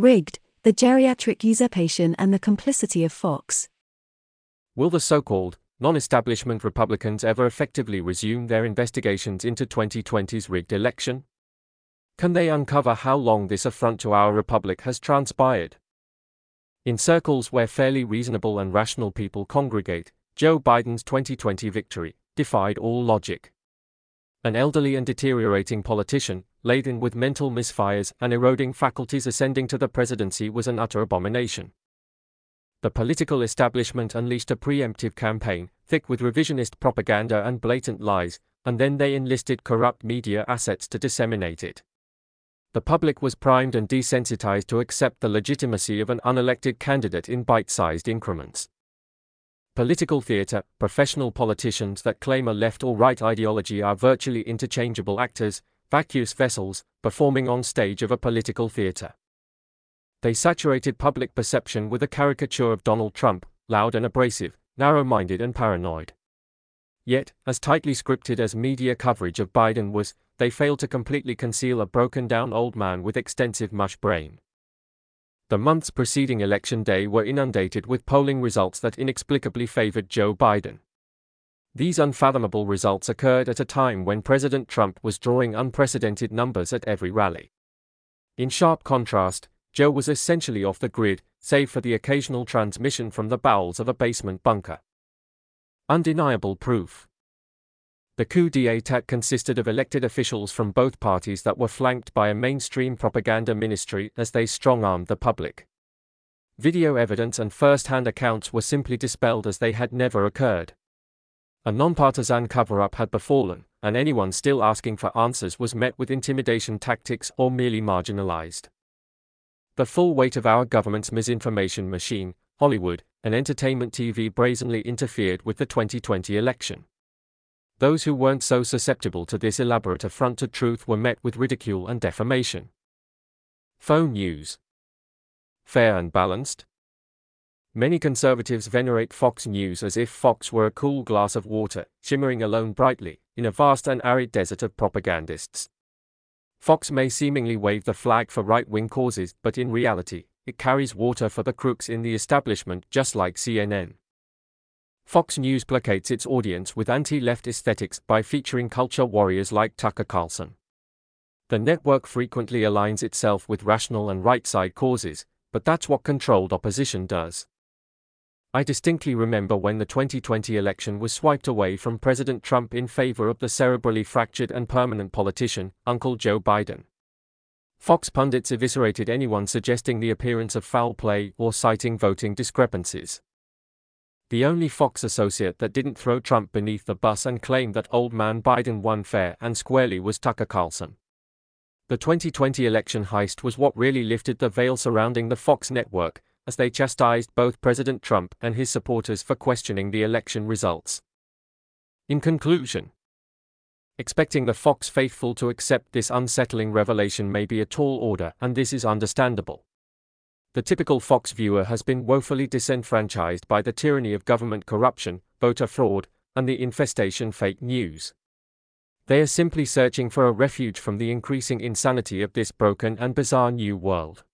Rigged, the geriatric usurpation and the complicity of Fox. Will the so called non establishment Republicans ever effectively resume their investigations into 2020's rigged election? Can they uncover how long this affront to our republic has transpired? In circles where fairly reasonable and rational people congregate, Joe Biden's 2020 victory defied all logic. An elderly and deteriorating politician, laden with mental misfires and eroding faculties ascending to the presidency, was an utter abomination. The political establishment unleashed a preemptive campaign, thick with revisionist propaganda and blatant lies, and then they enlisted corrupt media assets to disseminate it. The public was primed and desensitized to accept the legitimacy of an unelected candidate in bite sized increments. Political theater, professional politicians that claim a left or right ideology are virtually interchangeable actors, vacuous vessels, performing on stage of a political theater. They saturated public perception with a caricature of Donald Trump, loud and abrasive, narrow minded and paranoid. Yet, as tightly scripted as media coverage of Biden was, they failed to completely conceal a broken down old man with extensive mush brain. The months preceding Election Day were inundated with polling results that inexplicably favored Joe Biden. These unfathomable results occurred at a time when President Trump was drawing unprecedented numbers at every rally. In sharp contrast, Joe was essentially off the grid, save for the occasional transmission from the bowels of a basement bunker. Undeniable proof. The coup d'etat consisted of elected officials from both parties that were flanked by a mainstream propaganda ministry as they strong armed the public. Video evidence and first hand accounts were simply dispelled as they had never occurred. A nonpartisan cover up had befallen, and anyone still asking for answers was met with intimidation tactics or merely marginalized. The full weight of our government's misinformation machine, Hollywood, and entertainment TV brazenly interfered with the 2020 election. Those who weren't so susceptible to this elaborate affront to truth were met with ridicule and defamation. Phone News Fair and balanced? Many conservatives venerate Fox News as if Fox were a cool glass of water, shimmering alone brightly, in a vast and arid desert of propagandists. Fox may seemingly wave the flag for right wing causes, but in reality, it carries water for the crooks in the establishment, just like CNN. Fox News placates its audience with anti left aesthetics by featuring culture warriors like Tucker Carlson. The network frequently aligns itself with rational and right side causes, but that's what controlled opposition does. I distinctly remember when the 2020 election was swiped away from President Trump in favor of the cerebrally fractured and permanent politician, Uncle Joe Biden. Fox pundits eviscerated anyone suggesting the appearance of foul play or citing voting discrepancies. The only Fox associate that didn't throw Trump beneath the bus and claim that old man Biden won fair and squarely was Tucker Carlson. The 2020 election heist was what really lifted the veil surrounding the Fox network, as they chastised both President Trump and his supporters for questioning the election results. In conclusion, expecting the Fox faithful to accept this unsettling revelation may be a tall order, and this is understandable. The typical Fox viewer has been woefully disenfranchised by the tyranny of government corruption, voter fraud, and the infestation fake news. They are simply searching for a refuge from the increasing insanity of this broken and bizarre new world.